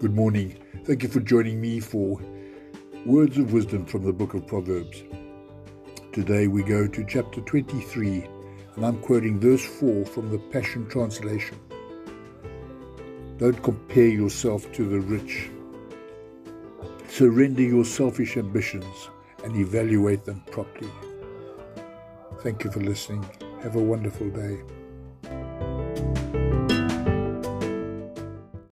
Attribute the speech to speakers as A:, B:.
A: Good morning. Thank you for joining me for Words of Wisdom from the book of Proverbs. Today we go to chapter 23, and I'm quoting verse 4 from the Passion Translation. Don't compare yourself to the rich. Surrender your selfish ambitions and evaluate them properly. Thank you for listening. Have a wonderful day.